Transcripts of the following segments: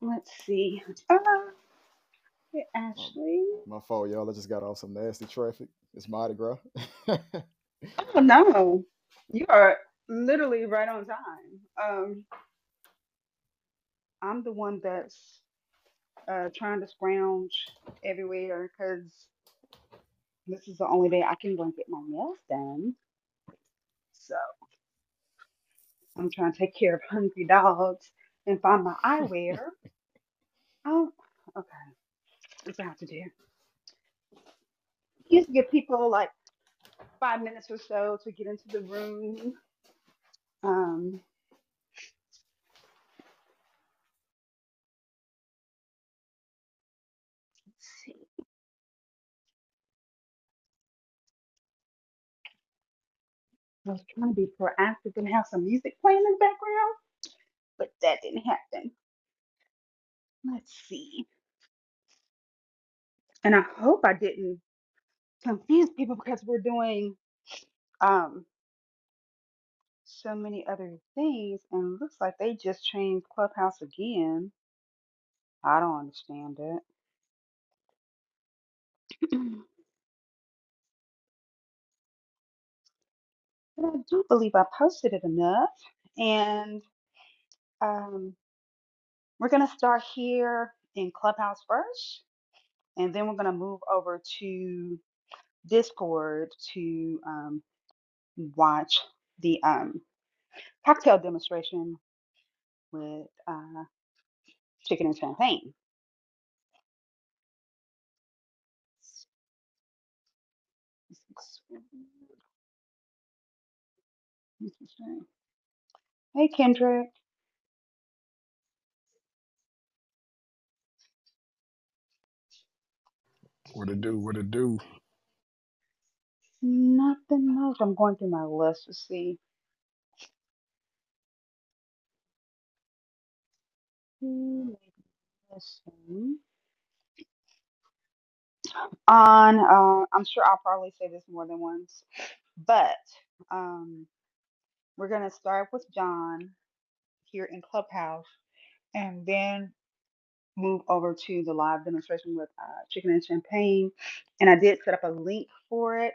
Let's see. Uh, hey, Ashley. My fault, y'all. I just got off some nasty traffic. It's Mardi Gras. Oh no, you are literally right on time. Um, I'm the one that's uh trying to scrounge everywhere because this is the only day I can go and get my nails done. So I'm trying to take care of hungry dogs and find my eyewear. Oh, okay. That's what I have to do. Used to give people like five minutes or so to get into the room. Um, I was trying to be proactive and have some music playing in the background, but that didn't happen. Let's see. And I hope I didn't confuse people because we're doing um so many other things and looks like they just changed Clubhouse again. I don't understand it. I do believe I posted it enough. And um, we're going to start here in Clubhouse first, and then we're going to move over to Discord to um, watch the um, cocktail demonstration with uh, chicken and champagne. Hey, Kendrick. What it do? What it do? Nothing much. I'm going through my list to see. who made this one. On, uh, I'm sure I'll probably say this more than once, but um, we're gonna start with John here in Clubhouse, and then move over to the live demonstration with uh, chicken and champagne. And I did set up a link for it.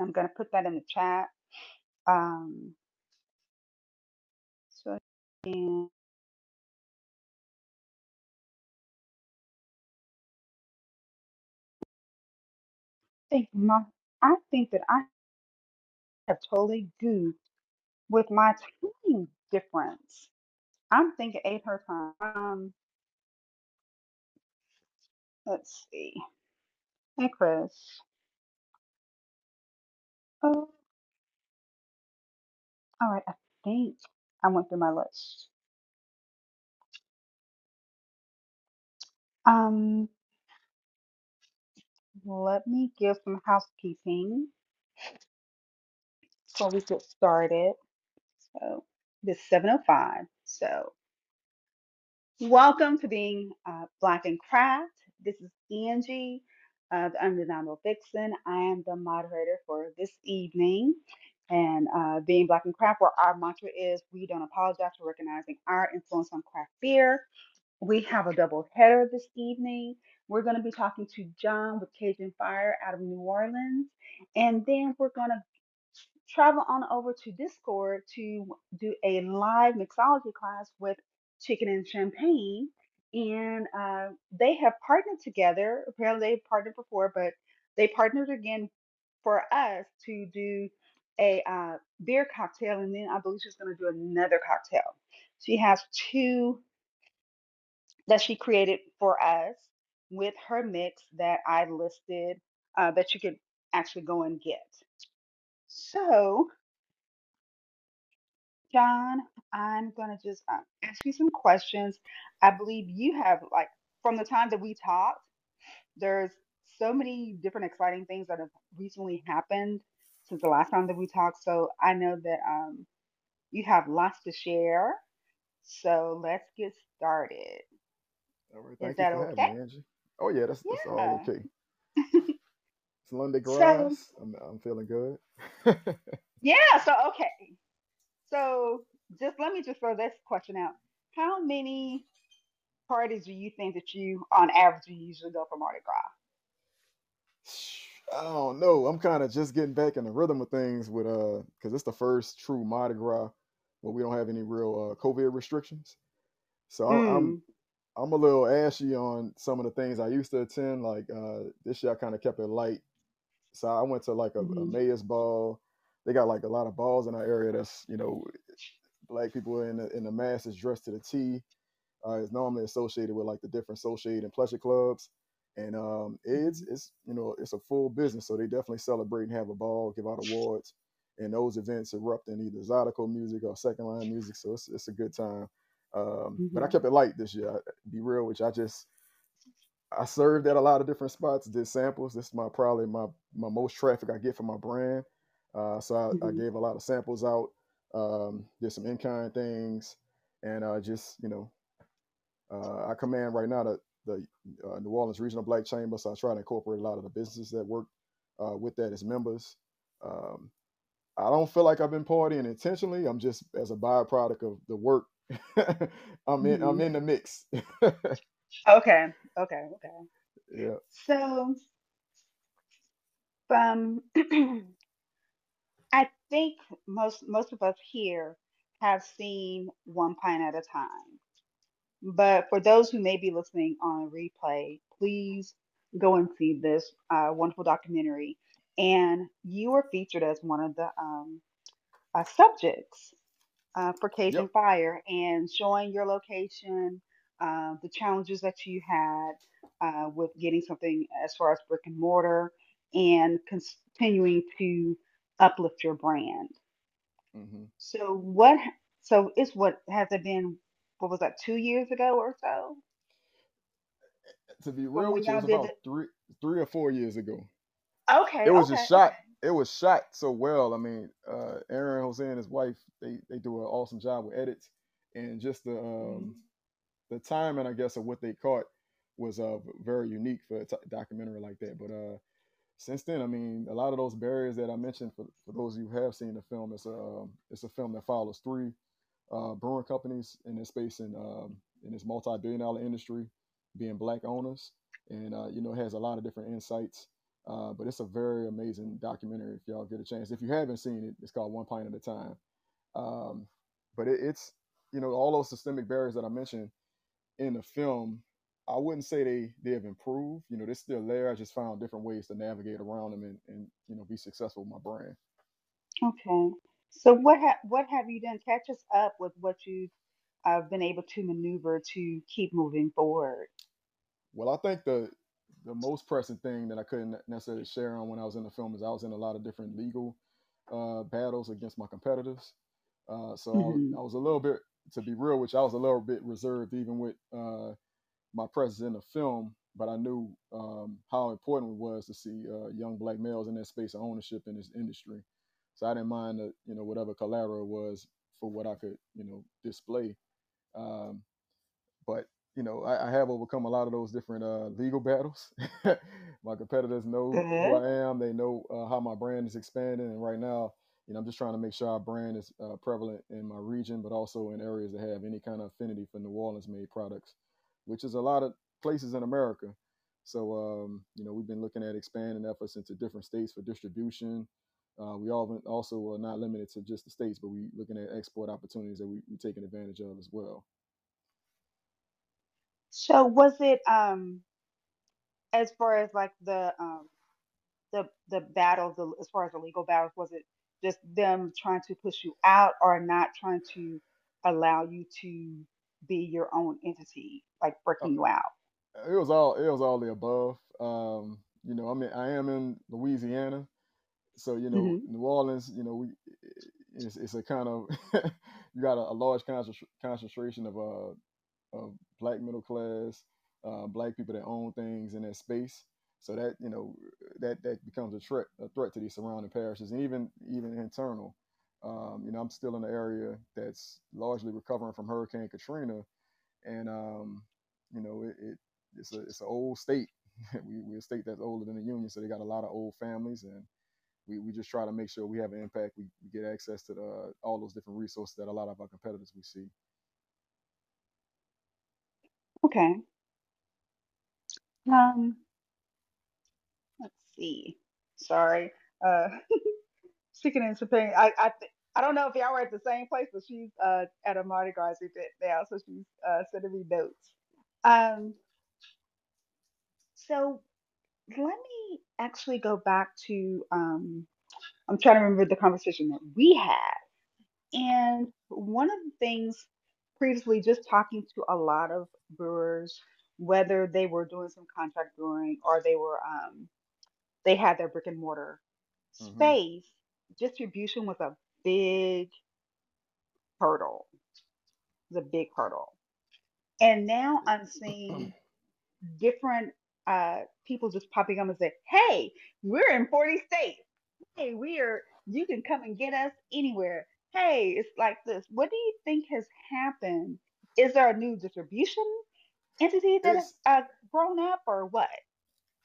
I'm gonna put that in the chat. Um, so and think my, I think that I have totally goofed with my time difference. I'm thinking eight her time. Um, let's see. Hey, Chris. Oh, all right. I think I went through my list. Um, let me give some housekeeping before we get started. So this 705. So welcome to being uh, Black in Craft. This is Angie, the Undeniable Vixen. I am the moderator for this evening. And uh, being Black in Craft, where our mantra is we don't apologize for recognizing our influence on craft beer. We have a double header this evening. We're going to be talking to John with Cajun Fire out of New Orleans. And then we're going to travel on over to Discord to do a live mixology class with Chicken and Champagne. And uh, they have partnered together. Apparently, they've partnered before, but they partnered again for us to do a uh, beer cocktail. And then I believe she's going to do another cocktail. She has two that she created for us with her mix that I listed uh, that you could actually go and get. So, John, I'm going to just uh, ask you some questions. I believe you have, like, from the time that we talked, there's so many different exciting things that have recently happened since the last time that we talked. So, I know that um, you have lots to share. So, let's get started. All right, Is thank you that for having okay? me, Angie. Oh yeah, that's that's all okay. Sunday So grass. I'm, I'm feeling good. yeah, so okay. So just let me just throw this question out. How many parties do you think that you, on average, you usually go for Mardi Gras? I don't know. I'm kind of just getting back in the rhythm of things with uh, because it's the first true Mardi Gras where we don't have any real uh, COVID restrictions. So I- I'm Mm, I'm a little ashy on some of the things I used to attend. Like uh, this year, I kind of kept it light. So I went to like a, a hmm mayor's ball. They got like a lot of balls in our area. That's you know black people in the in the masses dressed to the T. Uh, it's normally associated with like the different social aid and pleasure clubs, and um, it's it's you know it's a full business. So they definitely celebrate and have a ball, give out awards, and those events erupt in either Zydeco music or second line music. So it's it's a good time. Um, but I hmm kept it light this year. I, be real, which I just I served at a lot of different spots, did samples. This is my probably my my most traffic I get for my brand. Uh, so I, I hmm gave a lot of samples out, um, did some in kind things, and uh, just you know uh, I command right now the the uh, New Orleans Regional Black Chamber, so I try to incorporate a lot of the businesses that work uh, with that as members. Um, I don't feel like I've been partying intentionally. I'm just as a byproduct of the work. I'm in I'm hmm in the mix. Okay, okay, okay. yeah. So, um, I think most most of us here have seen One Pint at a Time. But for those who may be listening on replay, please go and see this uh, wonderful documentary. And you were featured as one of the um, uh, subjects uh, for Yep. Cajun Fire and showing your location, uh, the challenges that you had uh, with getting something as far as brick and mortar, and continuing to uplift your brand. hmm So what? So it's what has it been? What was that? Two years ago or so To be real with you, it was about it. three three or four years ago. Okay. It was okay, just shot. okay. It was shot so well. I mean, uh, Aaron Hosé and his wife they they do an awesome job with edits and just the um, hmm the timing, I guess, of what they caught was uh very unique for a t- documentary like that. But uh, since then, I mean, a lot of those barriers that I mentioned for for those of you who have seen the film, it's a um, it's a film that follows three uh, brewing companies in this space in um, in this multi-billion dollar industry, being black owners, and uh, you know has a lot of different insights. Uh, but it's a very amazing documentary if y'all get a chance. If you haven't seen it, it's called One Pint at a Time. Um, but it, it's you know all those systemic barriers that I mentioned in the film. I wouldn't say they they have improved. You know, they're still there. I just found different ways to navigate around them and, and you know be successful with my brand. Okay. So what ha what have you done? Catch us up with what you've uh, been able to maneuver to keep moving forward. Well, I think the the most pressing thing that I couldn't necessarily share on when I was in the film is I was in a lot of different legal uh, battles against my competitors. Uh, so I, was- hmm I was a little bit, to be real with you, I was a little bit reserved even with uh, my presence in the film. But I knew um, how important it was to see uh, young black males in that space of ownership in this industry. So I didn't mind that you know whatever collateral was for what I could you know display. Um, but you know, I, I have overcome a lot of those different uh, legal battles. my competitors know who I am. They know uh, how my brand is expanding, and right now, you know, I'm just trying to make sure our brand is uh, prevalent in my region, but also in areas that have any kind of affinity for New Orleans-made products, which is a lot of places in America. So, um, you know, we've been looking at expanding efforts into different states for distribution. Uh, we all also are not limited to just the states, but we're looking at export opportunities that we we taking advantage of as well. So was it um as far as like the um the the battles, as far as the legal battles, was it just them trying to push you out or not trying to allow you to be your own entity, like Uh, breaking you out? it was all it was all the above. Um, you know, I mean, I am in Louisiana, so you know, hmm New Orleans. You know, we it's, it's a kind of you got a, a large concentra- concentration of uh of black middle class, uh, black people that own things in that space. So that you know that that becomes a threat a threat to these surrounding parishes and even even internal. Um, you know, I'm still in an area that's largely recovering from Hurricane Katrina, and um, you know it, it it's a it's an old state. we, we're a state that's older than the union, so they got a lot of old families, and we, we just try to make sure we have an impact. We, we get access to the, all those different resources that a lot of our competitors we see. Okay. Um, see. Sorry. Uh, speaking into pain, I I I don't know if y'all were at the same place, but she's uh at a Mardi Gras event now, so she's uh sending me notes. Um, so let me actually go back to um I'm trying to remember the conversation that we had. And one of the things previously, just talking to a lot of brewers, whether they were doing some contract brewing or they were um they had their brick and mortar hmm space, distribution was a big hurdle. It was a big hurdle. And now I'm seeing different uh people just popping up and say, Hey, we're in 40 states. Hey, we are you can come and get us anywhere. Hey, it's like this. What do you think has happened? Is there a new distribution entity that has uh, grown up or what?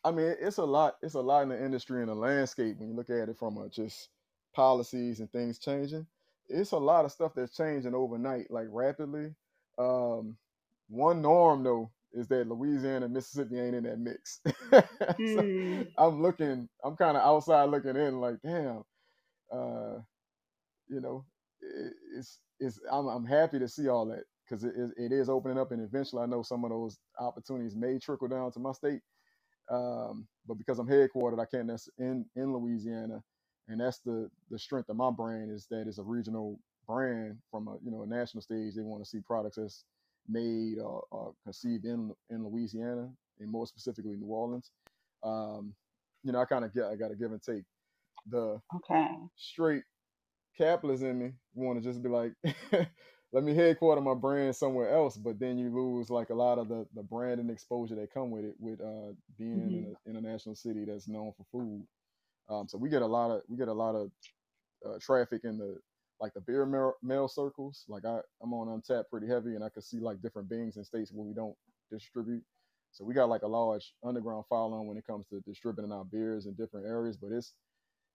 I mean, it's a lot. It's a lot in the industry and the landscape when you look at it from a just policies and things changing. It's a lot of stuff that's changing overnight, like rapidly. Um, one norm though is that Louisiana and Mississippi ain't in that mix. so Mm, I'm looking. I'm kind of outside looking in, like, damn. Uh, you know, it, it's it's. I'm I'm happy to see all that because it is it is opening up, and eventually I know some of those opportunities may trickle down to my state um, but because I'm headquartered, I can't. That's in in Louisiana, and that's the the strength of my brand is that it's a regional brand from a you know a national stage. They want to see products that's made or, or conceived in in Louisiana, and more specifically New Orleans. Um, you know, I kind of get I got to give and take. The okay. straight capitalist in me want to just be like, let me headquarter my brand somewhere else, but then you lose like a lot of the the brand and exposure that come with it, with uh, being hmm in an international city that's known for food. Um, so we get a lot of we get a lot of uh, traffic in the like the beer mail, mail circles. Like I I'm on Untappd pretty heavy, and I can see like different beings in states where we don't distribute. So we got like a large underground following when it comes to distributing our beers in different areas, but it's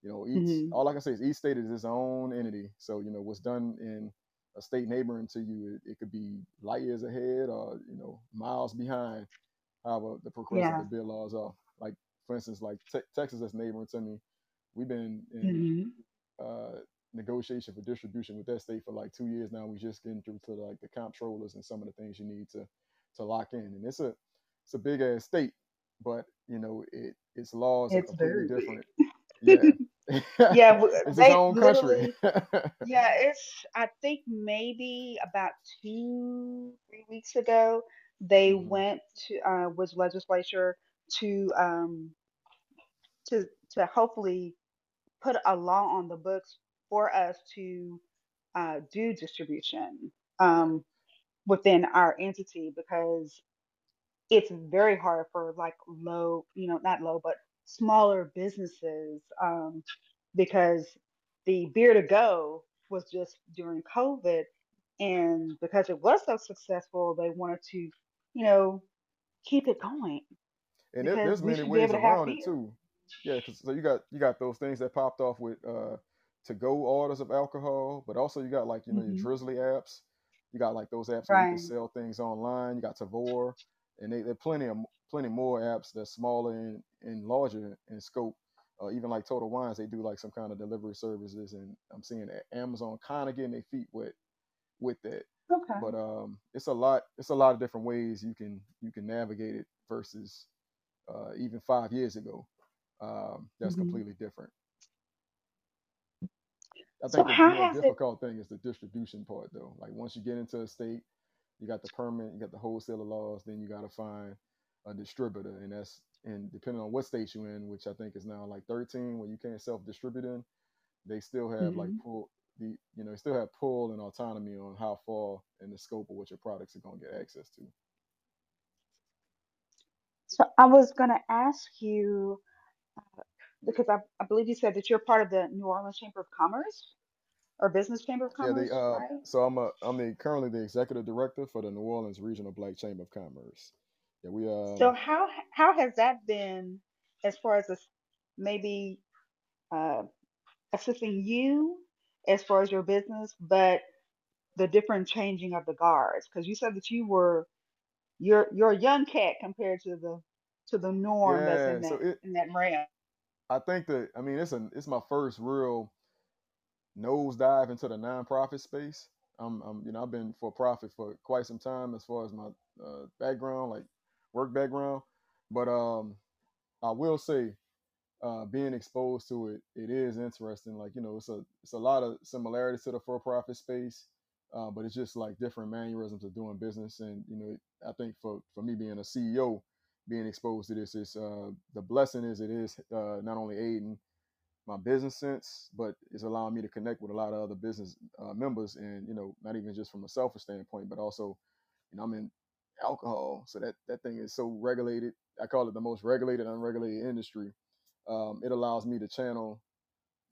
you know, each hmm all I can say is each state is its own entity. So you know, what's done in a state neighboring to you, it, it could be light years ahead or you know miles behind. However, the progressive Yeah. beer laws are. Like for instance, like te- Texas that's neighboring to me, we've been in hmm uh, negotiation for distribution with that state for like two years now. We're just getting through to like the comptrollers and some of the things you need to to lock in. And it's a it's a big ass state, but you know it its laws are completely very different. Yeah, Yeah, it's they own country. yeah, it's, I think maybe about two, three weeks ago, they hmm went to, uh, with legislature to, um, to, to hopefully put a law on the books for us to, uh, do distribution, um, within our entity because it's very hard for like low, you know, not low, but smaller businesses, um, because the beer to go was just during COVID, and because it was so successful, they wanted to, you know, keep it going and there, there's many ways able to have around it too. Yeah, 'cause- so you got you got those things that popped off with uh to go orders of alcohol, but also you got like you know your hmm Drizzly apps. You got like those apps where you can sell things online. You got Tavour, and they, there are plenty of plenty more apps that's smaller and, and larger in scope. Uh, even like Total Wines, they do like some kind of delivery services, and I'm seeing Amazon kind of getting their feet wet with that. Okay. But um, it's a lot. It's a lot of different ways you can you can navigate it versus uh, even five years ago. Um, that's hmm completely different. I So think the how more has it? difficult thing is the distribution part, though. Like once you get into a state, you got the permit, you got the wholesaler laws, then you got to find a distributor, and that's and depending on what state you're in, which I think is now like 13, where you can't self-distribute in, they still have like hmm pull the you know they still have pull and autonomy on how far and the scope of what your products are going to get access to. So I was gonna ask you because I, I believe you said that you're part of the New Orleans Chamber of Commerce or Business Chamber of Yeah, they Commerce, uh right? so I'm a I'm the currently the executive director for the New Orleans Regional Black Chamber of Commerce. Yeah, we So um how how has that been as far as maybe uh, assisting you as far as your business, but the different changing of the guards? Because you said that you were you're you're a young cat compared to the to the norm that's yeah. in So it in that realm. I think that I mean it's a it's my first real nosedive into the nonprofit space. I'm, I'm you know I've been for profit for quite some time as far as my uh, background, like work background. But um, I will say, uh, being exposed to it, it is interesting. Like you know, it's a it's a lot of similarities to the for profit space, uh, but it's just like different mannerisms of doing business. And you know, I think for for me being a CEO, being exposed to this is uh, the blessing is it is uh, not only aiding my business sense, but it's allowing me to connect with a lot of other business uh, members, and you know, not even just from a selfish standpoint, but also, you know, I'm in alcohol, so that that thing is so regulated. I call it the most regulated, unregulated industry. Um, it allows me to channel,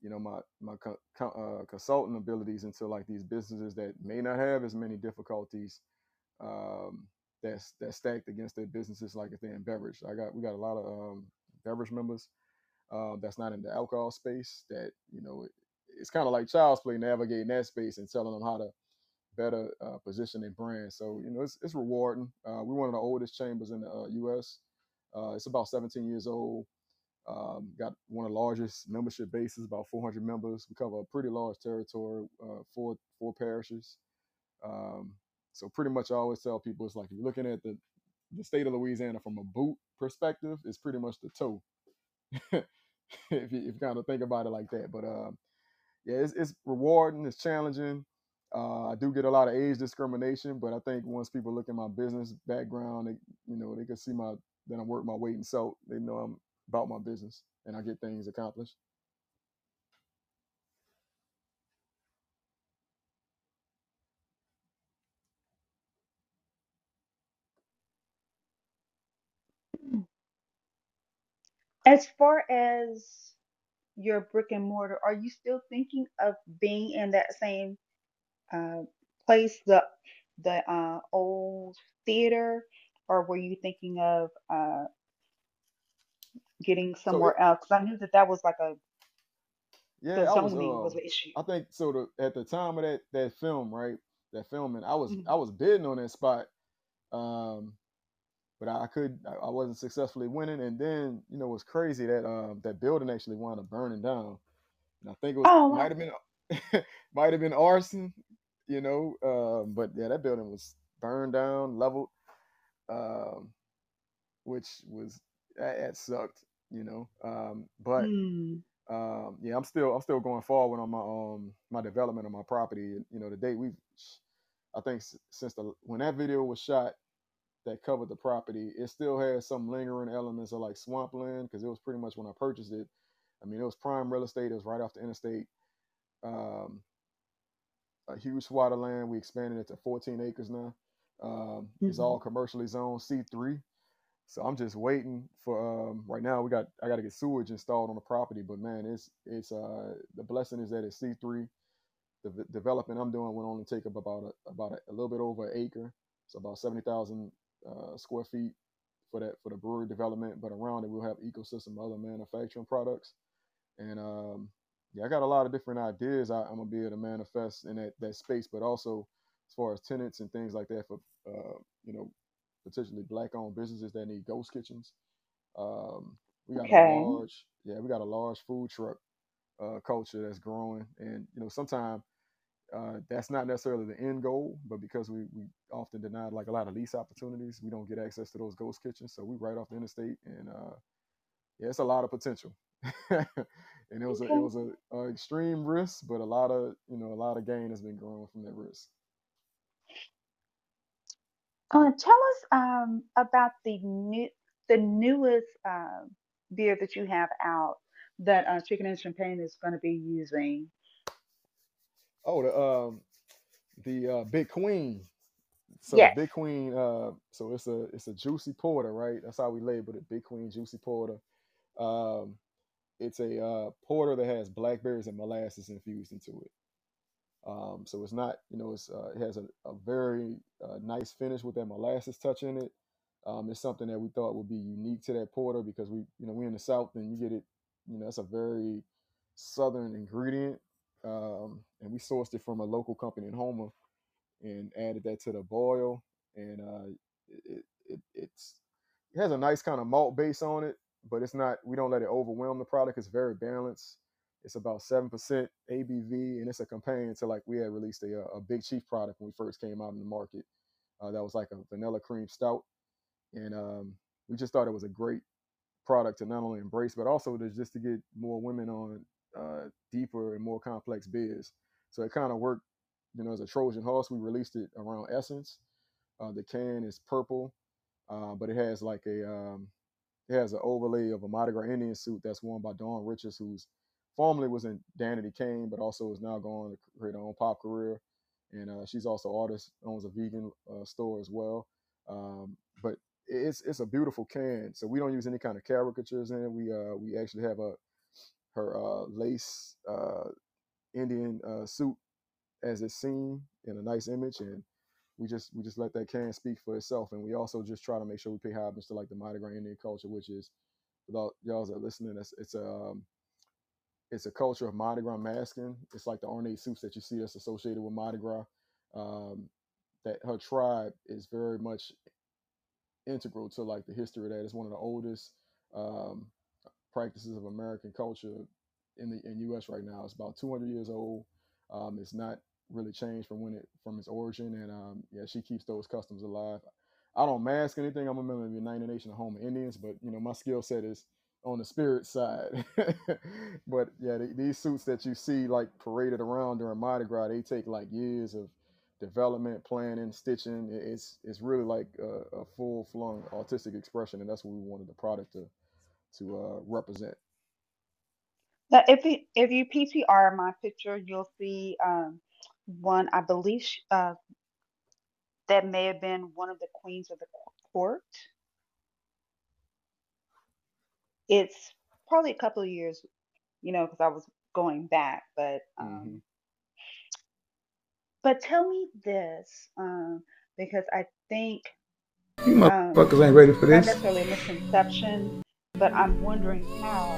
you know, my my co- co- uh, consulting abilities into like these businesses that may not have as many difficulties um, that's that's stacked against their businesses, like if they're in beverage. I got we got a lot of um, beverage members uh, that's not in the alcohol space that you know it, it's kind of like child's play navigating that space and telling them how to better uh, position brand. So you know it's, it's rewarding. Uh, we're one of the oldest chambers in the uh, us uh, it's about 17 years old. Um, got one of the largest membership bases about 400 members. We cover a pretty large territory uh, four four parishes. Um, so pretty much i always tell people it's like if you're looking at the the state of louisiana from a boot perspective it's pretty much the toe. If you, if you kind of think about it like that. But um, yeah, it's, it's rewarding, it's challenging. Uh, I do get a lot of age discrimination, but I think once people look at my business background, they you know they can see my that I'm worth my weight in salt. They know I'm about my business and I get things accomplished. As far as your brick and mortar, are you still thinking of being in that same uh, place, the the uh, old theater, or were you thinking of uh, getting So somewhere else? 'Cause I knew that that was like a yeah, the I was zoning was um an issue. I think so the at the time of that that film right that filming I was Mhm. I was bidding on that spot um but I could I wasn't successfully winning and then you know it was crazy that um that building actually wound up burning down And I think it was Oh might have been might have been arson, you know. Um, but yeah, that building was burned down, leveled, um, which was that, that sucked, you know. Um, but Mm. um, yeah, I'm still I'm still going forward on my um my development of my property. You know, the date we, I think since the when that video was shot that covered the property, it still has some lingering elements of like swampland because it was pretty much when I purchased it. I mean, it was prime real estate. It was right off the interstate. Um, a huge swath of land. We expanded it to 14 acres now. Um, it's hmm all commercially zoned C3. So I'm just waiting for um, right now. We got I got to get sewage installed on the property, but man, it's it's uh, the blessing is that it's C3. The v- development I'm doing will only take up about a, about a, a little bit over an acre, so about 70,000 uh, square feet for that for the brewery development. But around it, we'll have ecosystem other manufacturing products. And um, yeah, I got a lot of different ideas I, I'm gonna be able to manifest in that, that space, but also as far as tenants and things like that for uh, you know potentially black owned businesses that need ghost kitchens. Um, we got a large yeah we got a large food truck uh, culture that's growing, and you know sometimes uh, that's not necessarily the end goal, but because we, we often deny like a lot of lease opportunities, we don't get access to those ghost kitchens. So we right off the interstate, and uh, yeah, it's a lot of potential. and it was a it was a, a extreme risk, but a lot of you know a lot of gain has been grown from that risk. Uh, tell us um, about the new the newest uh, beer that you have out that uh, Chicken and Champagne is going to be using. Oh, the um the uh, Big Queen. So Yes. Big Queen, uh, so it's a it's a juicy porter, right? That's how we label it, Big Queen Juicy Porter. Um, it's a uh, porter that has blackberries and molasses infused into it. Um, so it's not, you know, it's uh, it has a, a very uh, nice finish with that molasses touch in it. Um, it's something that we thought would be unique to that porter because we, you know, we're in the South and you get it, you know, that's a very Southern ingredient. Um, and we sourced it from a local company in Homer and added that to the boil. And uh, it, it, it's, it has a nice kind of malt base on it, but it's not, we don't let it overwhelm the product. It's very balanced. It's about 7% ABV, and it's a companion to like we had released a, a Big Chief product when we first came out in the market. Uh, that was like a vanilla cream stout and um, we just thought it was a great product to not only embrace but also to just to get more women on uh, deeper and more complex beers. So it kind of worked, you know, as a Trojan horse. We released it around Essence. Uh, the can is purple, uh, but it has like a um, it has an overlay of a Mardi Gras Indian suit that's worn by Dawn Richards, who's formerly was in Danity Kane, but also is now going to create her own pop career. And uh, she's also artist, owns a vegan uh, store as well. Um, but it's it's a beautiful can. So we don't use any kind of caricatures in it. We uh we actually have a her uh lace uh Indian uh suit as it's seen in a nice image and we just we just let that can speak for itself and we also just try to make sure we pay homage to like the Mardi Gras Indian culture, which is without y'all that are listening, it's it's a um, it's a culture of Mardi Gras masking. It's like the ornate suits that you see that's associated with Mardi Gras. Um, that her tribe is very much integral to like the history of that. It's one of the oldest um, practices of American culture in the in U.S. right now. It's about 200 years old. Um, it's not really changed from when it from its origin, and um, yeah, she keeps those customs alive. I don't mask anything. I'm a member of the United Nation of Homer Indians, but you know my skill set is on the spirit side. but yeah, they, these suits that you see like paraded around during Mardi Gras, they take like years of development, planning, stitching. It's it's really like a, a full flung artistic expression, and that's what we wanted the product to to uh, represent. Now, if you, if you PTR my picture, you'll see um, one. I believe sh- uh, that may have been one of the queens of the court. It's probably a couple of years, you know, because I was going back, but um, hmm but tell me this, um, because I think You um, motherfuckers ain't ready for this. not this. necessarily a misconception, but I'm wondering how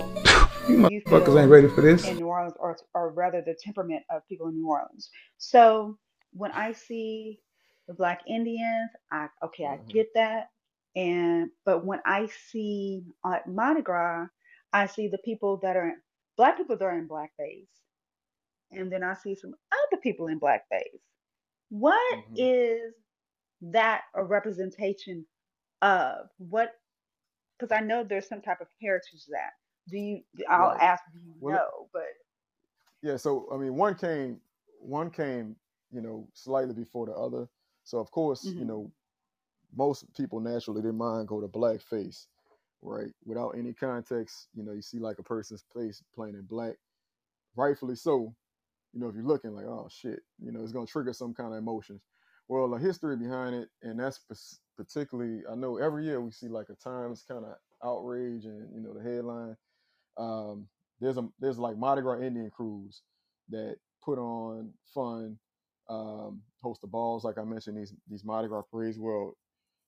You motherfuckers ain't ready for this. in New Orleans, or or rather the temperament of people in New Orleans. So when I see the Black Indians, I okay, I hmm get that. And but when I see at Mardi Gras, I see the people that are Black people that are in blackface, and then I see some other people in blackface. What hmm is that a representation of? What? Because I know there's some type of heritage to that. Do you? I'll Right. ask. Do you Well, know? But yeah. So I mean, one came one came you know slightly before the other. So of course, you hmm know, most people naturally their mind go to blackface, right? Without any context, you know, you see like a person's face playing in black, rightfully so. You know, if you're looking like, oh shit, you know, it's gonna trigger some kind of emotions. Well, the history behind it, and that's particularly, I know every year we see like a Times kind of outrage, and you know, the headline. Um, there's a there's like Mardi Gras Indian crews that put on fun, um, host the balls, like I mentioned these these Mardi Gras parades. Well,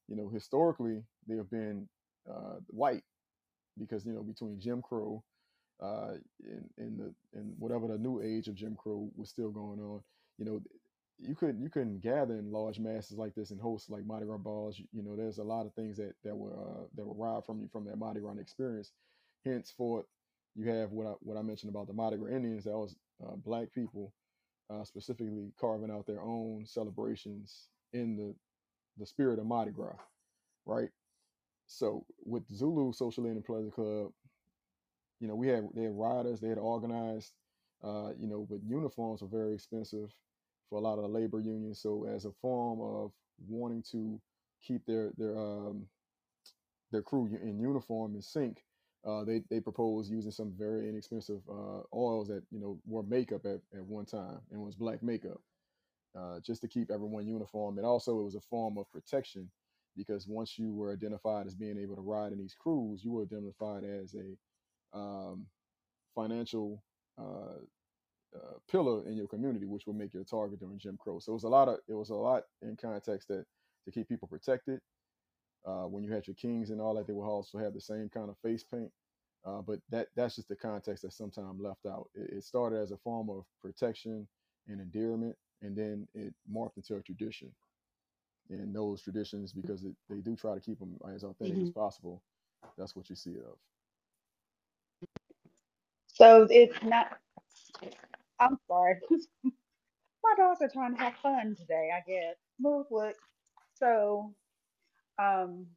you know, historically they have been uh, white because you know between Jim Crow uh, in in the in whatever the new age of Jim Crow was still going on, you know, you could you couldn't gather in large masses like this and host like Mardi Gras balls. You, you know, there's a lot of things that that were uh, that were robbed from you from that Mardi Gras experience. Henceforth, you have what I what I mentioned about the Mardi Gras Indians. That was uh, black people uh, specifically carving out their own celebrations in the the spirit of Mardi Gras, right? So with Zulu Social Inn and Pleasure Club, you know, we had they had riders, they had organized, uh, you know, but uniforms were very expensive for a lot of the labor unions. So as a form of wanting to keep their their um, their crew in uniform and sync, uh, they they proposed using some very inexpensive uh, oils that you know were makeup at, at one time and was black makeup uh, just to keep everyone uniform. And also, it was a form of protection because once you were identified as being able to ride in these crews, you were identified as a um, financial uh, uh, pillar in your community, which would make you a target during Jim Crow. So it was a lot of it was a lot in context that to keep people protected. Uh, when you had your kings and all that, they would also have the same kind of face paint. Uh, but that that's just the context that's sometimes left out. It, it started as a form of protection and endearment, and then it morphed into a tradition. And those traditions, because it, they do try to keep them as authentic hmm as possible, that's what you see it of. So it's not. I'm sorry. My dogs are trying to have fun today, I guess. Move what? So, um,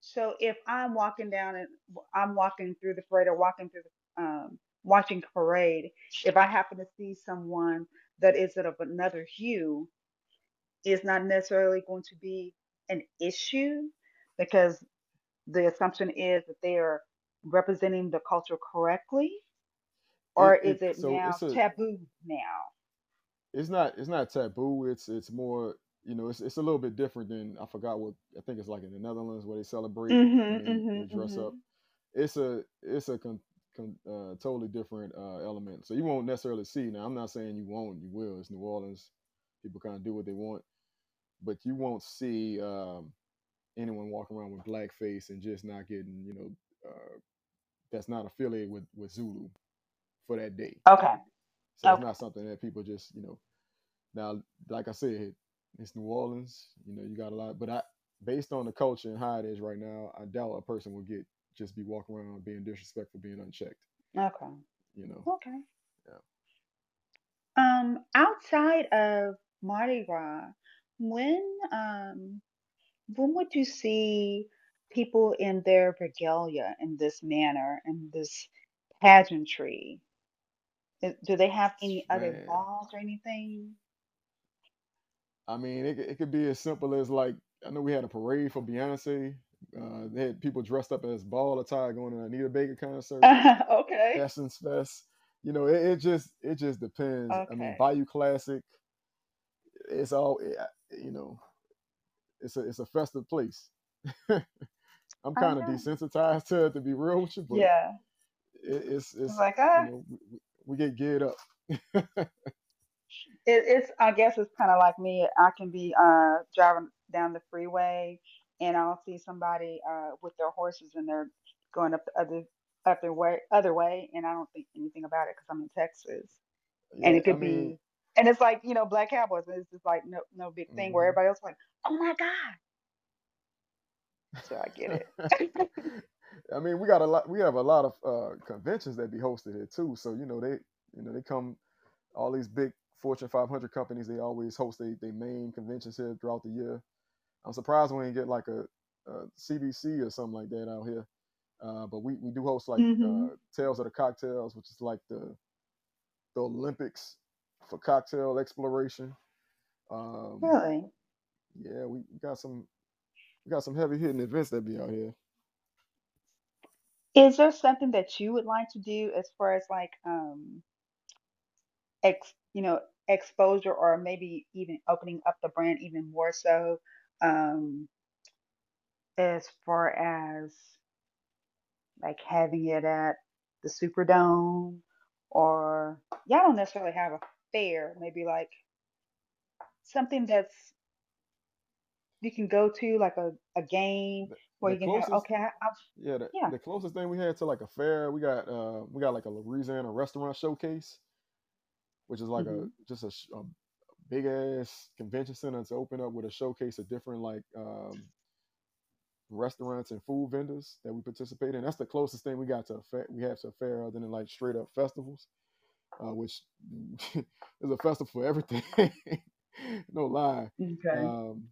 so if I'm walking down and I'm walking through the parade or walking through the um watching parade, if I happen to see someone that is of another hue, is not necessarily going to be an issue because the assumption is that they are representing the culture correctly, It or it is it so now a taboo now? it's not it's not taboo. It's it's more you know it's it's a little bit different than I forgot what I think it's like in the Netherlands where they celebrate and Mhm, they they mhm, dress up. mhm. It's a it's a con, con, uh, totally different uh, element. So you won't necessarily see. Now I'm not saying you won't. You will. It's New Orleans. People kind of do what they want, but you won't see um, anyone walking around with blackface and just not getting you know uh, that's not affiliated with with Zulu for that day. Okay, So it's not something that people just you know now, like I said, it's New Orleans. You know, you got a lot, but I, based on the culture and how it is right now, I doubt a person will get just be walking around being disrespectful, being unchecked. Okay. You know, Okay. yeah. Um, outside of Mardi Gras, when um when would you see people in their regalia in this manner, in this pageantry? Do they have any other Man, laws or anything? I mean, it, could- it could be as simple as like I know we had a parade for Beyonce. Uh, they had people dressed up as ball attire going to an Anita Baker concert, Okay. Essence Fest. You know, it, it just it just depends. I mean, Okay. Bayou Classic. It's all you know. It's a it's a festive place. I'm kind of desensitized to it to be real with you, but Yeah. it, it's It's it's like, you ah, know we, we we get geared up. It, it's I guess it's kind of like me. I can be uh driving down the freeway and I'll see somebody uh with their horses and they're going up the other other way other way and I don't think anything about it because I'm in Texas. And yeah, it I could mean, be and it's like, you know, black cowboys and it's just like no no big thing where hmm everybody else is like, "Oh my God." So I get it. I mean, we got a lot. We have a lot of uh, conventions that be hosted here too. So you know they you know they come all these big Fortune 500 companies. They always host their they main conventions here throughout the year. I'm surprised we ain't get like a, CBC or something like that out here. Uh, but we, we do host like hmm uh, Tales of the Cocktails, which is like the the Olympics for cocktail exploration. Um, Really? yeah, we got some we got some heavy hitting events that be out here. Is there something that you would like to do as far as like um ex you know exposure or maybe even opening up the brand even more so um as far as like having it at the Superdome or y'all don't necessarily have a fair maybe like something that's you can go to like a, a game where the you can have okay I, I, yeah the, yeah. the closest thing we had to like a fair we got uh we got like a Louisiana restaurant showcase, which is like a hmm just a, a big ass convention center to open up with a showcase of different like um restaurants and food vendors that we participate in. That's the closest thing we got to a fair we have to a fair other than like straight up festivals, uh, which is a festival for everything. no lie. okay Um,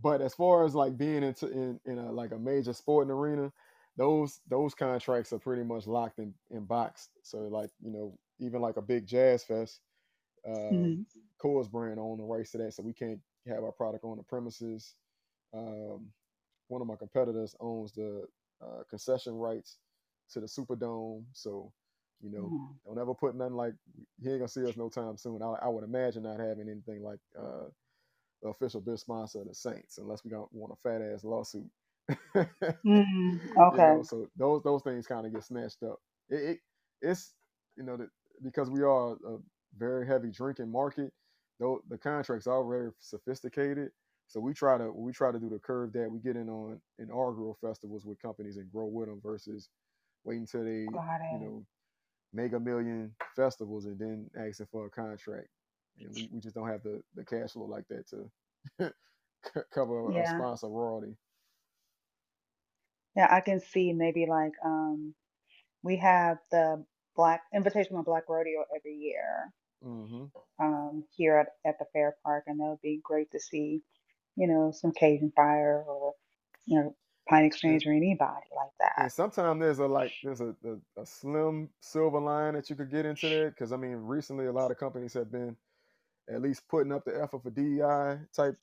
but as far as like being into in, in a like a major sporting arena, those those contracts are pretty much locked in, in boxed. So like, you know, even like a big jazz fest, um, hmm Coors brand own the rights to that, so we can't have our product on the premises. Um, one of my competitors owns the uh, concession rights to the Superdome, so you know, don't ever put nothing like he ain't gonna see us no time soon. I, I would imagine not having anything like uh, the official bid sponsor of the Saints, unless we don't want a fat ass lawsuit. hmm you okay know, so those those things kind of get snatched up. It, it it's you know that because we are a very heavy drinking market, though the contracts are very sophisticated. So we try to we try to do the curve that we get in on inaugural festivals with companies and grow with them versus waiting until they you know make a million festivals and then asking for a contract. And we, we just don't have the, the cash flow like that to cover a sponsor royalty. Yeah, I can see maybe like um we have the Black Invitational Black Rodeo every year hmm um here at, at the Fair Park, and that would be great to see, you know, some Cajun Fire or you know Pine Exchange or anybody like that. and sometimes there's a like there's a, a, a slim silver line that you could get into there because I mean recently a lot of companies have been at least putting up the effort for DEI type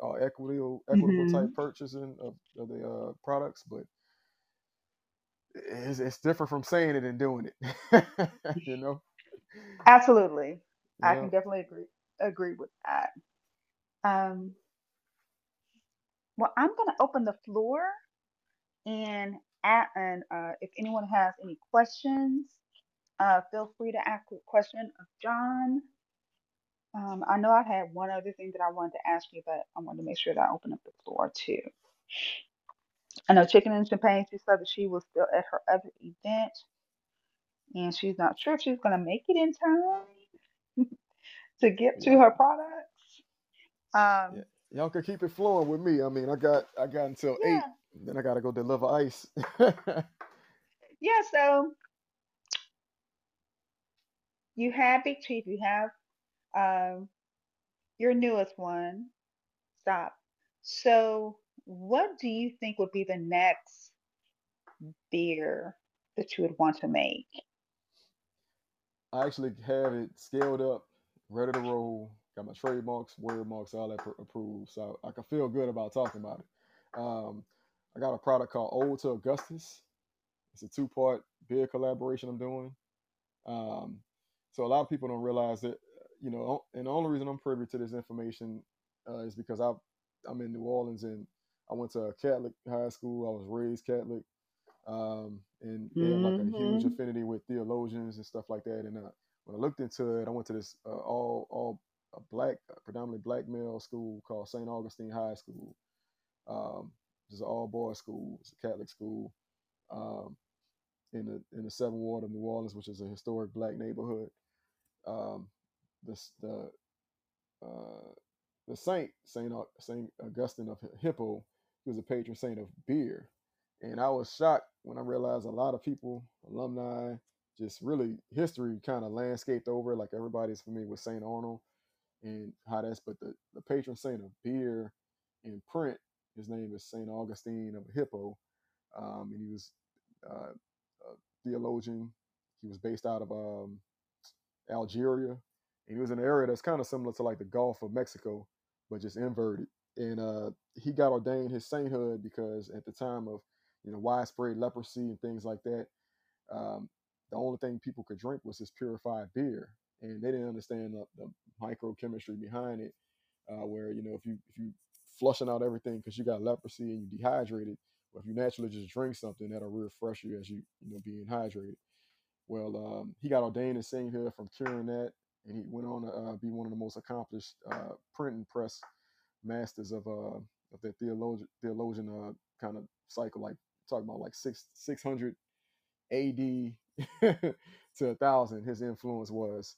or equitable equitable hmm type purchasing of, of the uh, products, but it's, it's different from saying it and doing it. you know, Absolutely. I can definitely agree agree with that. Um, well, I'm gonna open the floor and at, and uh, if anyone has any questions, uh, feel free to ask a question of John. Um, I know I had one other thing that I wanted to ask you, but I wanted to make sure that I open up the floor too. I know Chicken and Champagne, she said that she was still at her other event and she's not sure if she's gonna make it in time to get to her products. Yeah. Um, Y'all can keep it flowing with me. I mean, I got I got until eight, then I gotta go deliver ice. yeah. So you have Big Chief, you have um your newest one, Stop. So what do you think would be the next beer that you would want to make? I actually have it scaled up, ready to roll. Got my trademarks, word marks, all that pr- approved. So I can feel good about talking about it. Um, I got a product called Old to Augustus. It's a two part beer collaboration I'm doing. Um, so a lot of people don't realize that, you know, and the only reason I'm privy to this information uh, is because I I'm in New Orleans and I went to a Catholic high school. I was raised Catholic, um, and they have like a huge hmm affinity with theologians and stuff like that. And uh, when I looked into it, I went to this uh, all all a black, uh, predominantly black male school called St. Augustine High School. Um, it's an all boys school. It's a Catholic school um, in the in the Seventh Ward of New Orleans, which is a historic black neighborhood. Um, this the uh, the saint Saint Saint Augustine of Hi- Hippo, he was a patron saint of beer, and I was shocked when I realized a lot of people, alumni, just really history kind of landscaped over. Like everybody's familiar with Saint Arnold and how that's, but the the patron saint of beer in print, his name is Saint Augustine of Hippo, um, and he was uh, a theologian. He was based out of um, Algeria, and he was in an area that's kind of similar to like the Gulf of Mexico, but just inverted. And uh, he got ordained his sainthood because at the time of you know widespread leprosy and things like that, um, the only thing people could drink was this purified beer, and they didn't understand the, the microchemistry behind it. Uh, where you know if you if you flushing out everything because you got leprosy and you dehydrated, or if you naturally just drink something that'll refresh you as you you know being hydrated. Well, um, he got ordained as sainthood from curing that, and he went on to uh, be one of the most accomplished uh, print and press masters of uh of that theologian theologian uh, kind of cycle, like talking about like six six hundred A.D. to a thousand. His influence was,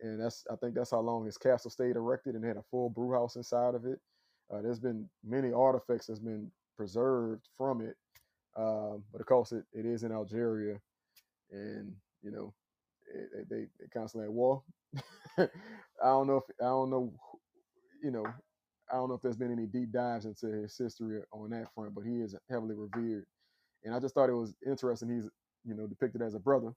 and that's I think that's how long his castle stayed erected and had a full brew house inside of it. Uh, there's been many artifacts that's been preserved from it, um, but of course it, it is in Algeria, and you know it- they they constantly at war. I don't know if I don't know, you know, I don't know if there's been any deep dives into his history on that front, but he is heavily revered. And I just thought it was interesting. He's you know depicted as a brother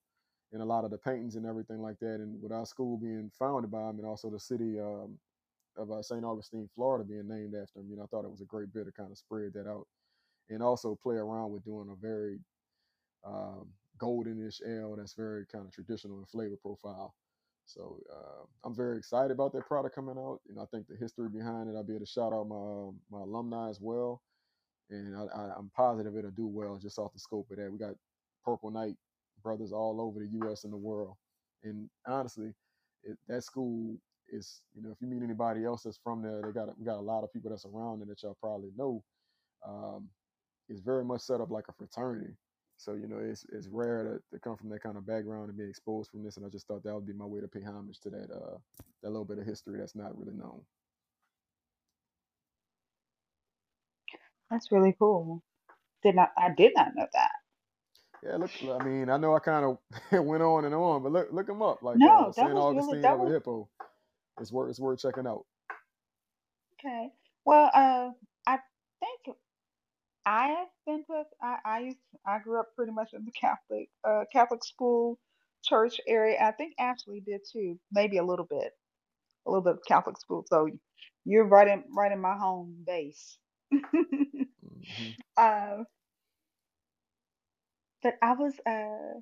in a lot of the paintings and everything like that. And with our school being founded by him, and also the city um, of uh, St. Augustine, Florida, being named after him, you know, I thought it was a great bit to kind of spread that out and also play around with doing a very um, goldenish ale that's very kind of traditional in flavor profile. So uh, I'm very excited about that product coming out. Know, I think the history behind it. I'll be able to shout out my um, my alumni as well, and I, I'm positive it'll do well just off the scope of that. We got Purple Knight brothers all over the U.S. and the world, and honestly, it, that school is you know if you meet anybody else that's from there, they got we got a lot of people that's around and that y'all probably know. Um, it's very much set up like a fraternity. So you know it's it's rare to, to come from that kind of background and be exposed from this, and I just thought that would be my way to pay homage to that uh that little bit of history that's not really known. That's really cool. Did not I did not know that. Yeah, look. I mean, I know I kind of went on and on, but look, look them up. Like No, uh, Saint was really Augustine that of was Hippo. It's worth it's worth checking out. okay. Well, uh, I think I've been to I, I used I grew up pretty much in the Catholic uh Catholic school church area. I think Ashley did too, maybe a little bit, a little bit of Catholic school. So you're right in right in my home base. hmm Uh, but I was uh,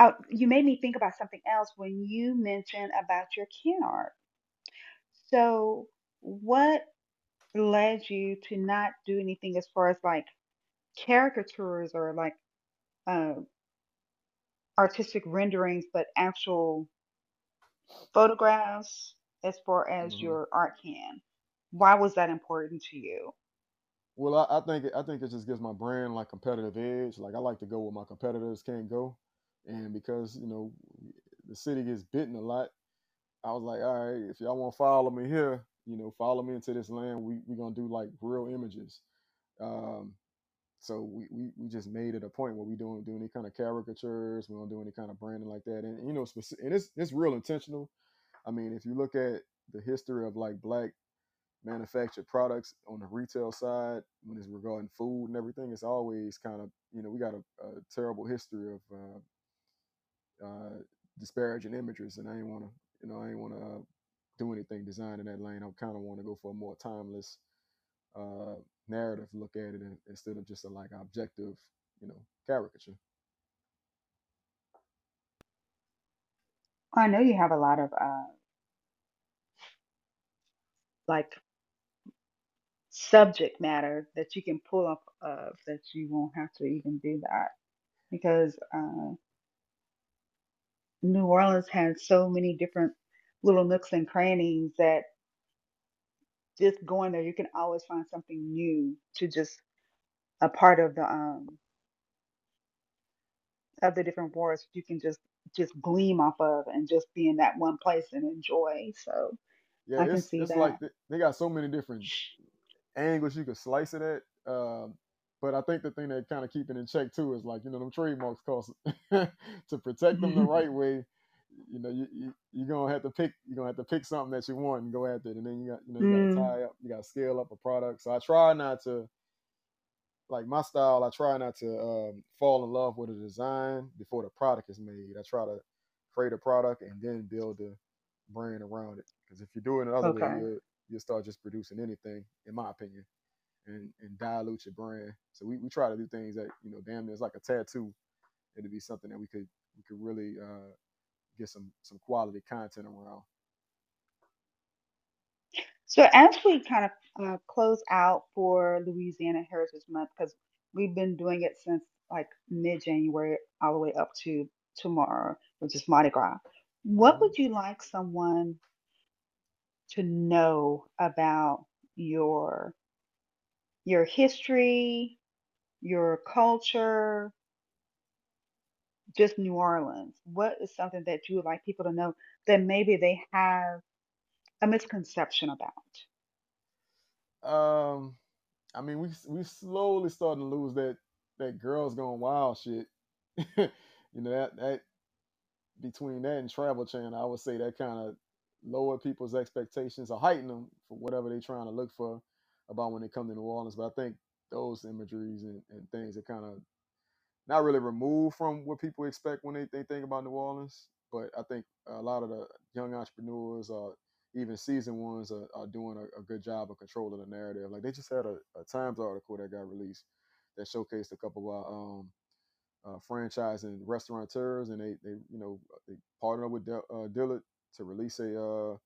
oh, you made me think about something else when you mentioned about your can art. So what led you to not do anything as far as like caricatures or like uh, artistic renderings, but actual photographs as far as hmm your art can? Why was that important to you? Well, I, I think it, I think it just gives my brand like competitive edge. Like I like to go where my competitors can't go, and because you know the city gets bitten a lot, I was like, all right, if y'all want to follow me here, you know, follow me into this land. We we gonna do like real images. Um, so we, we we just made it a point where we don't do any kind of caricatures. We don't do any kind of branding like that. And you know, speci- and it's it's real intentional. I mean, if you look at the history of like black manufactured products on the retail side when it's regarding food and everything, it's always kind of you know we got a, a terrible history of uh, uh, disparaging images, and I ain't want to you know I ain't want to uh, do anything designed in that lane. I kind of want to go for a more timeless uh, narrative look at it instead of just a like objective you know caricature. I know you have a lot of uh, like subject matter that you can pull up of that you won't have to even do that because uh, New Orleans has so many different little nooks and crannies that just going there you can always find something new to just a part of the um of the different wars you can just just gleam off of and just be in that one place and enjoy. So Yeah, I can it's see it's like they, got so many different angles you could slice it at. Um, but I think the thing that kind of keep it in check too is like you know them trademarks cost to protect them the right way. You know, you, you you're gonna have to pick you're gonna have to pick something that you want and go after it, and then you got you know you Mm, tie up, you got to scale up a product. So I try not to like my style. I try not to um, fall in love with a design before the product is made. I try to create a product and then build the brand around it. Because if you do it another way, okay. you you start just producing anything, in my opinion, and and dilute your brand. So we, we try to do things that you know, damn, there's like a tattoo. It'd be something that we could we could really uh, get some some quality content around. So as we kind of uh, close out for Louisiana Heritage Month, because we've been doing it since like mid-January all the way up to tomorrow, which is Mardi Gras. What would you like someone to know about your your history, your culture, just New Orleans? What is something that you would like people to know that maybe they have a misconception about? Um, I mean, we we slowly starting to lose that that girls going wild shit. you know that that between that and Travel Channel, I would say that kind of lower people's expectations or heighten them for whatever they're trying to look for about when they come to New Orleans. But I think those imageries and, and things are kind of not really removed from what people expect when they, they think about New Orleans. But I think a lot of the young entrepreneurs or even seasoned ones are, are doing a, a good job of controlling the narrative. Like they just had a, a Times article that got released that showcased a couple of um, uh, franchise and restaurateurs, and they they you know they partnered with uh, Dillard to release a uh,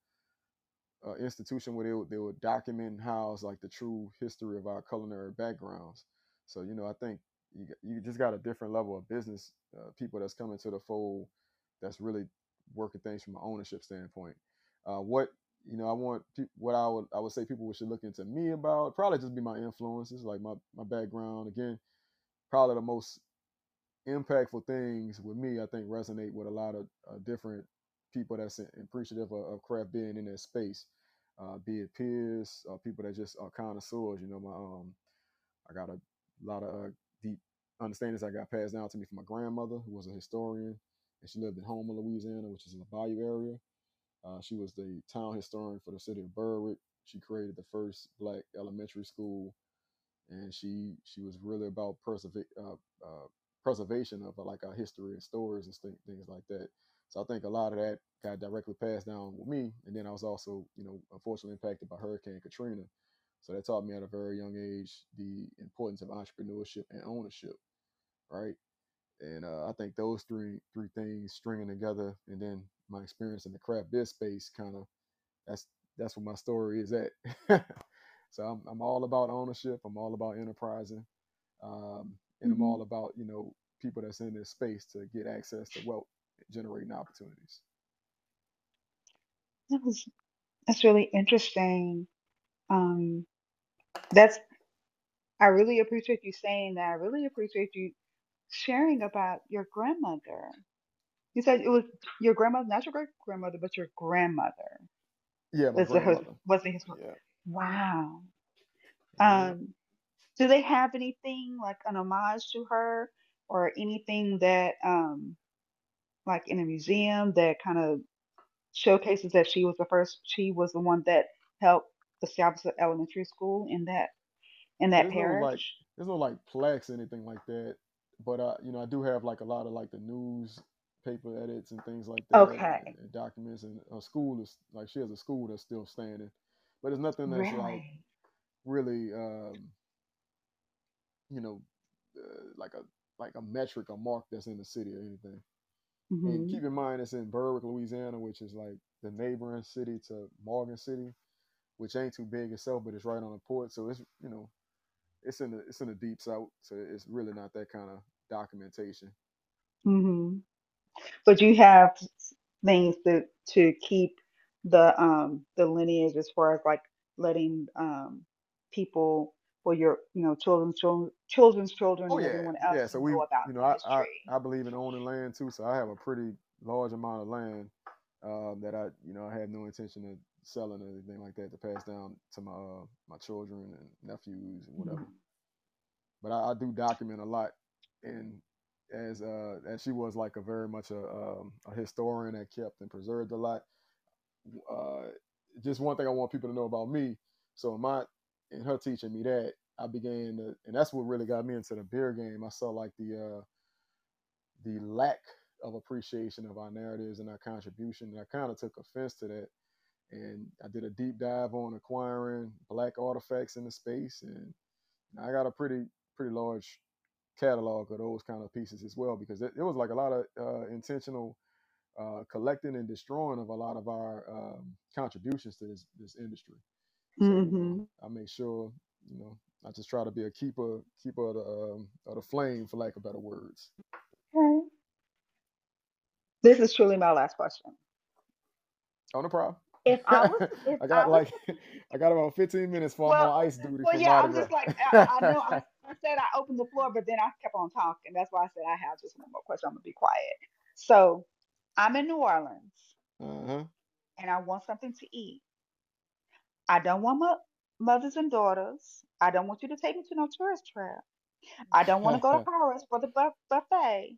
uh, institution where they would, they would document and house like the true history of our culinary backgrounds. So you know, I think you you just got a different level of business uh, people that's coming to the fold that's really working things from an ownership standpoint. Uh, what you know, I want what I would I would say people should look into me about probably just be my influences, like my my background. Again, probably the most impactful things with me, I think, resonate with a lot of uh, different people that's appreciative of, of, craft being in that space, uh, be it peers or people that just are connoisseurs. You know, my um, I got a lot of uh, understandings I got passed down to me from my grandmother, who was a historian, and she lived in Houma, Louisiana, which is in the Bayou area. Uh, she was the town historian for the city of Berwick. She created the first black elementary school, and she she was really about preserva- uh, uh, preservation of like our history and stories and st- things like that. So I think a lot of that got directly passed down with me, and then I was also you know unfortunately impacted by Hurricane Katrina. So that taught me at a very young age the importance of entrepreneurship and ownership, right? And uh, I think those three three things stringing together, and then my experience in the craft biz space, kind of that's that's what my story is at. so I'm I'm all about ownership. I'm all about enterprising, um, and mm-hmm. I'm all about you know people that's in this space to get access to wealth, generating opportunities. That was that's really interesting. Um, that's I really appreciate you saying that. I really appreciate you sharing about your grandmother. You said it was your grandmother, not your great grandmother, but your grandmother. Yeah, my was the grandmother. was the his Yeah. wow. Yeah. Um, do they have anything like an homage to her or anything that um like in a museum that kind of showcases that she was the first she was the one that helped the elementary school in that in that There's no like parish? there's no like plaques or anything like that. But uh, you know, I do have like a lot of like the news paper edits and things like that Okay. and, and documents and her school is like she has a school that's still standing. But it's nothing that's like Really? really um you know uh, like a like a metric or mark that's in the city or anything. And hmm keep in mind it's in Berwick, Louisiana, which is like the neighboring city to Morgan City, which ain't too big itself, but it's right on the port. So it's you know it's in the it's in the deep south, so it's really not that kind of documentation. hmm But you have things to to keep the um the lineage as far as like letting um people or your you know children's children children's children Oh and yeah, everyone yeah. else So we, know about you know, I I. I believe in owning land too. So I have a pretty large amount of land um, that I, you know, I have no intention of selling or anything like that to pass down to my uh, my children and nephews and whatever. Mhm. But I, I do document a lot, and as uh as she was like a very much a um, a historian that kept and preserved a lot. Uh, just one thing I want people to know about me. So my in her teaching me that I began to, and that's what really got me into the beer game. I saw like the uh the lack of appreciation of our narratives and our contribution, and I kind of took offense to that. And I did a deep dive on acquiring black artifacts in the space, and I got a pretty pretty large catalog of those kind of pieces as well because it, it was like a lot of uh, intentional uh, collecting and destroying of a lot of our um, contributions to this this industry. So Mhm. I make sure you know I just try to be a keeper keeper of the um, of the flame, for lack of better words. Okay. This is truly my last question. Oh, no problem. If I was if I I got was like I got about 15 minutes for well on ice duty well yeah, I'm just like I, I know I, I said I opened the floor, but then I kept on talking. That's why I said I have just one more question. I'm gonna be quiet. So I'm in New Orleans uh-huh. and I want something to eat. I don't want my mothers and daughters. I don't want you to take me to no tourist trap. I don't want to go to Paris for the buffet.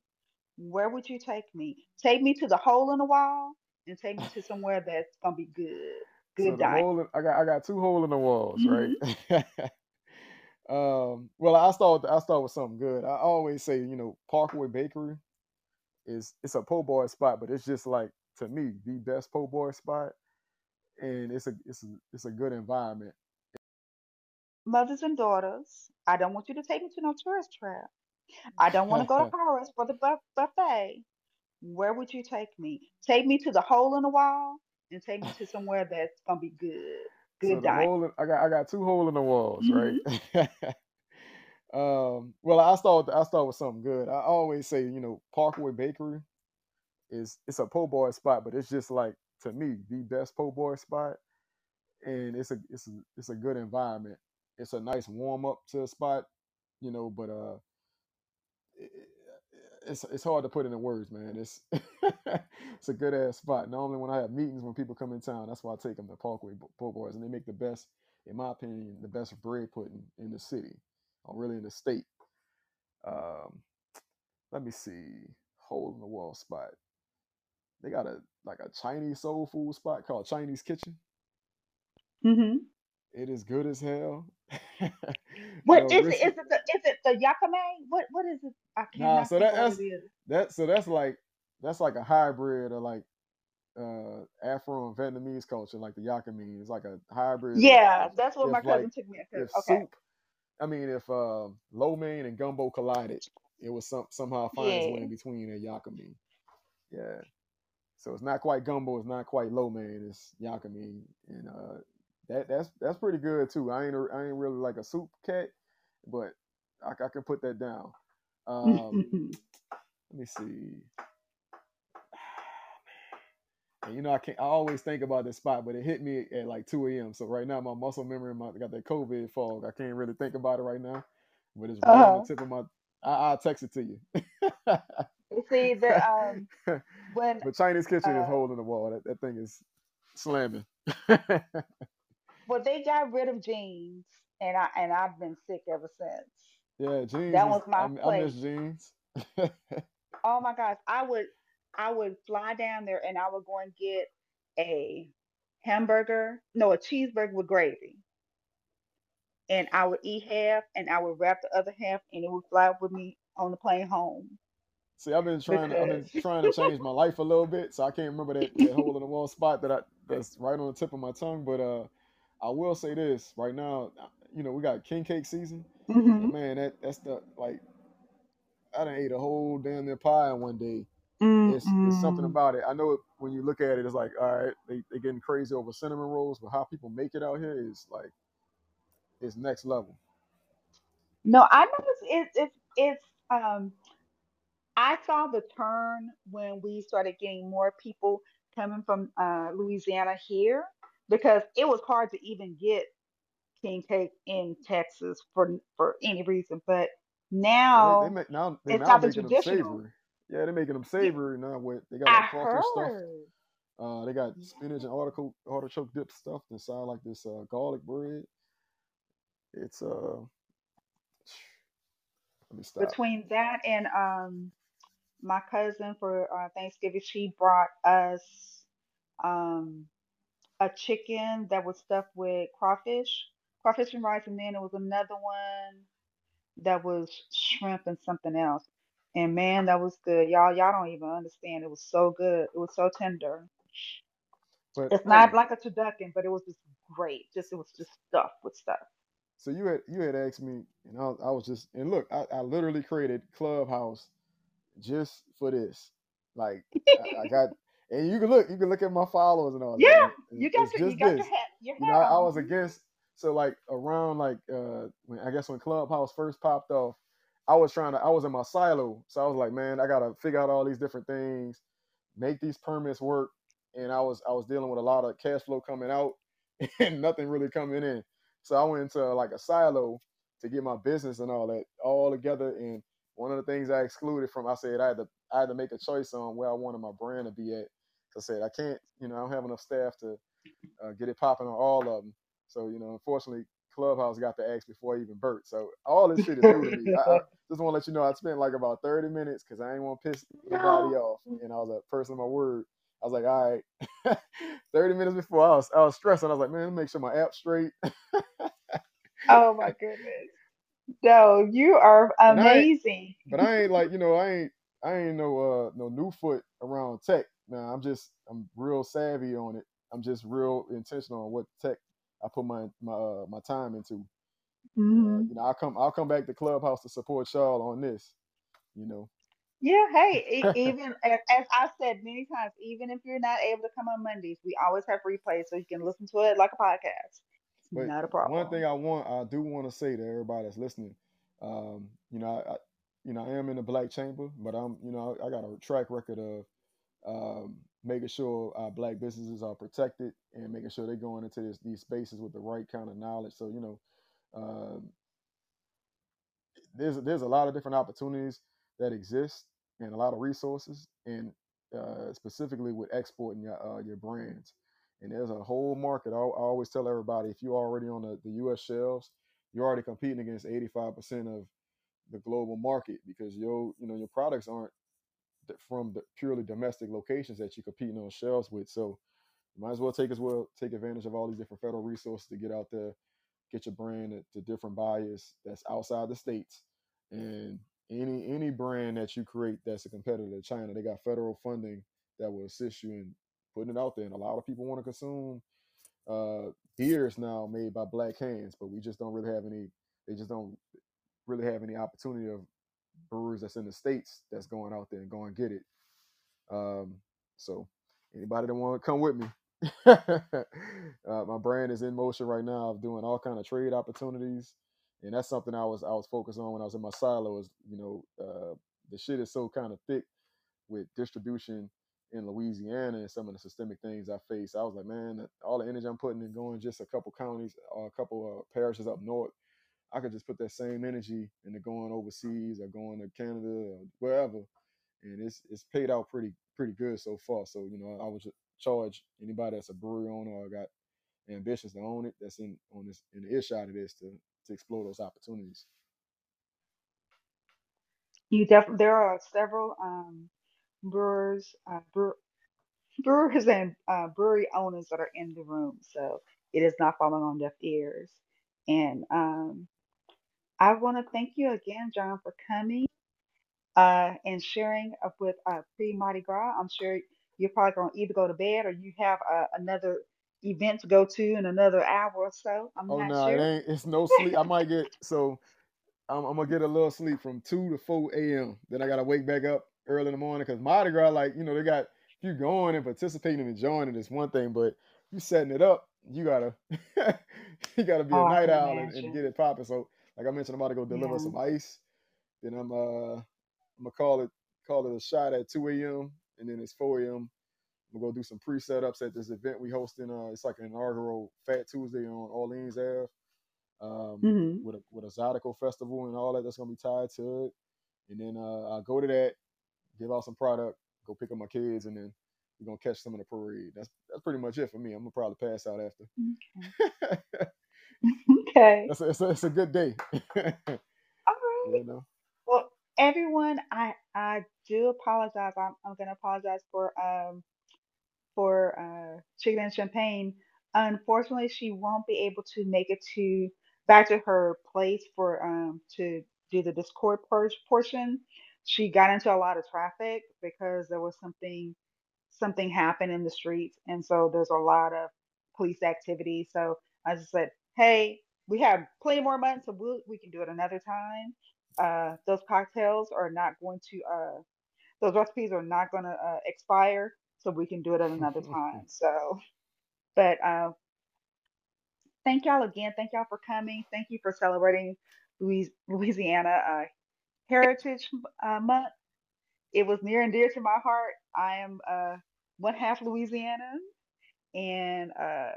Where would you take me? Take me to the hole in the wall and take me to somewhere that's gonna be good, good dining. hole in, I got I got two hole in the walls, hmm right? um, well, I start I start with something good. I always say, you know, Parkway Bakery is it's a po' boy spot, but it's just like to me the best po' boy spot, and it's a it's a it's a good environment. Mothers and daughters. I don't want you to take me to no tourist trap. I don't want to go to Paris for the buffet. Where would you take me? Take me to the hole in the wall and take me to somewhere that's gonna be good, good hole in, I got I got two hole in the walls, hmm right? um, well, I start I start with something good. I always say, you know, Parkway Bakery is it's a po' boy spot, but it's just like to me the best po' boy spot, and it's a it's a it's a good environment. It's a nice warm up to a spot, you know. But uh, it, it's it's hard to put into words, man. It's it's a good ass spot. Normally, when I have meetings when people come in town, that's why I take them to Parkway Boys, and they make the best, in my opinion, the best bread pudding in the city, or really in the state. Um, let me see, hole in the wall spot. They got a like a Chinese soul food spot called Chinese Kitchen. Mm-hmm. It is good as hell. What know, is it? It the is it the yakamein? What what is it? I nah. So that that's that. So that's like that's like a hybrid of like uh Afro and Vietnamese culture, like the Yakamein. It's like a hybrid. Yeah, that's what my if like cousin took me to. if Okay. soup, I mean if uh, lo mein and gumbo collided, it was some somehow find its way in between a Yakamein. Yeah. So it's not quite gumbo, it's not quite lo mein, it's yakamein, and uh, that that's that's pretty good too. I ain't a, I ain't really like a soup cat, but I, I can put that down. Um, let me see. And you know, I can't. I always think about this spot, but it hit me at like 2 a.m. So right now, my muscle memory, my, got that COVID fog. I can't really think about it right now, but it's right on the uh-huh. tip of my. I, I'll text it to you. You see the um when but Chinese Kitchen is uh holding the wall. That, that thing is slamming. well they got rid of Gene's and I and I've been sick ever since. yeah, Gene's That was I, my m- I miss Gene's. Oh my gosh, I would I would fly down there and I would go and get a hamburger, no, a cheeseburger with gravy. And I would eat half and I would wrap the other half and it would fly with me on the plane home See, I've been trying to. I've been trying to change my life a little bit, so I can't remember that that hole in the wall spot that I that's right on the tip of my tongue. But uh, I will say this right now. uh, You know, we got king cake season, hmm man, that that's the like I done ate a whole damn near pie in one day. It's it's something about it. I know it, when you look at it, it's like all right, they they getting crazy over cinnamon rolls, but how people make it out here is like it's next level. No, I noticed it, it's it's um I saw the turn when we started getting more people coming from uh, Louisiana here because it was hard to even get king cake in Texas for for any reason. But Yeah, they they now make now they it's now not the making them savory. Yeah, they're making them savory now. With they got like crawfish heard. Uh, they got spinach and artichoke artichoke dip stuffed inside like this uh, garlic bread. It's uh, let me stop. Between that and um my cousin for uh, Thanksgiving, she brought us um a chicken that was stuffed with crawfish, crawfish and rice, and then there was another one that was shrimp and something else. And man, that was good. Y'all, y'all don't even understand. It was so good. It was so tender. But It's not like a turducken, but it was just great. Just it was just stuffed with stuff. so you had you had asked me, and I was, I was just and look, I, I literally created Clubhouse just for this. Like I, I got, and you can look, you can look at my followers and all that, Yeah, and, and you got your you got your this. hat your You know, I, I was against. So like around like uh when I guess when Clubhouse first popped off, I was trying to I was in my silo. So I was like, man, I gotta figure out all these different things, make these permits work. And I was I was dealing with a lot of cash flow coming out and nothing really coming in. So I went into like a silo to get my business and all that all together. And one of the things I excluded from I said I had to I had to make a choice on where I wanted my brand to be at. I said I can't, you know, I don't have enough staff to uh, get it popping on all of them. So you know, unfortunately, Clubhouse got the axe before I even burnt. So all this shit is new to me. I, I just want to let you know I spent like about thirty minutes because I ain't want to piss nobody no. off, and I was a person of my word. I was like, all right, thirty minutes before I was I was stressing. I was like, man, make sure my app's straight. Oh my goodness. No, you are and I amazing. but I ain't like you know I ain't I ain't no uh no new foot around tech. Now I'm just I'm real savvy on it. I'm just real intentional on what tech I put my my uh, my time into. Uh, hmm you know, I'll come I'll come back to Clubhouse to support y'all on this. You know. Yeah, hey, even as, as I've said many times, even if you're not able to come on Mondays, we always have replays so you can listen to it like a podcast. It's but not a problem. one thing I want I do want to say to everybody that's listening, um, you know, I, I you know I am in the black chamber, but I'm you know I, I got a track record of um, making sure black businesses are protected and making sure they're going into this, these spaces with the right kind of knowledge. So you know, um, there's there's a lot of different opportunities that exist and a lot of resources, and uh, specifically with exporting your uh, your brands. And there's a whole market. I, I always tell everybody if you're already on the, the U.S. shelves, you're already competing against 85% of the global market because your you know your products aren't from the purely domestic locations that you're competing on shelves with. So you might as well take as well take advantage of all these different federal resources to get out there, get your brand to different buyers that's outside the states. And any any brand that you create that's a competitor to China, they got federal funding that will assist you in putting it out there. And a lot of people want to consume uh, beers now made by black hands, but we just don't really have any. They just don't really have any opportunity of brewers that's in the states that's going out there and go and get it. Um, so anybody that want to come with me, uh, my brand is in motion right now of doing all kind of trade opportunities, and that's something I was I was focused on when I was in my silo. Is you know uh, the shit is so kind of thick with distribution in Louisiana and some of the systemic things I face. I was like, man, all the energy I'm putting in going just a couple counties or a couple uh, parishes up north I could just put that same energy into going overseas or going to Canada or wherever, and it's it's paid out pretty pretty good so far. So you know, I would charge anybody that's a brewery owner or got ambitions to own it that's in on this in the earshot of this to to explore those opportunities. You definitely there are several um, brewers, uh, brewers and uh, brewery owners that are in the room, so it is not falling on deaf ears. And um, I want to thank you again, John, for coming uh, and sharing with uh, pre Mardi Gras. I'm sure you're probably going to either go to bed or you have uh, another event to go to in another hour or so. I'm oh not no, sure. it ain't. It's no sleep. I might get so. I'm, I'm, gonna get a little sleep from two to four a.m. Then I gotta wake back up early in the morning because Mardi Gras, like you know, they got if you going and participating and enjoying it is one thing, but you setting it up, you gotta you gotta be oh, a night owl and, and, get it popping. So like I mentioned, I'm about to go deliver yeah. some ice. Then I'm uh I'm gonna call it call it a shot at 2 a.m. and then it's 4 a.m. We'll go do some pre-setups at this event we hosting. Uh, it's like an inaugural Fat Tuesday on Orleans Ave, um, mm-hmm. with a with a Zydeco festival and all that that's gonna be tied to it. And then uh, I'll go to that, give out some product, go pick up my kids, and then we're gonna catch some of the parade. That's that's pretty much it for me. I'm gonna probably pass out after. Okay. okay. It's a, it's a, it's a good day. All right. You know? Well, everyone, I I do apologize. I'm, I'm going to apologize for um for uh chicken and champagne. Unfortunately, she won't be able to make it to back to her place for um to do the Discord por- portion. She got into a lot of traffic because there was something something happened in the streets, and so there's a lot of police activity. So as I just said, hey, we have plenty more months, so we'll, we can do it another time. Uh, those cocktails are not going to, uh, those recipes are not going to uh, expire, so we can do it at another time. So, but uh, thank y'all again. Thank y'all for coming. Thank you for celebrating Louisiana uh, Heritage uh, Month. It was near and dear to my heart. I am uh, one half Louisiana, and uh,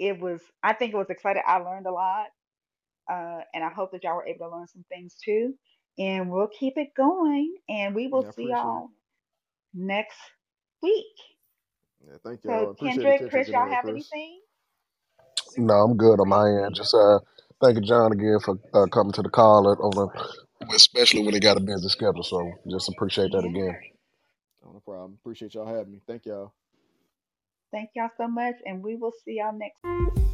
it was I think it was exciting. I learned a lot. Uh, and I hope that y'all were able to learn some things too. And we'll keep it going and we will yeah, see y'all it. next week. Yeah, thank y'all. So Kendrick, Chris, y'all have Chris. anything? No, I'm good on my end. Just uh thank you, John, again for uh, coming to the call on a, especially when he got a busy schedule. So just appreciate that again. No problem. Appreciate y'all having me. Thank y'all. Thank y'all so much, and we will see y'all next.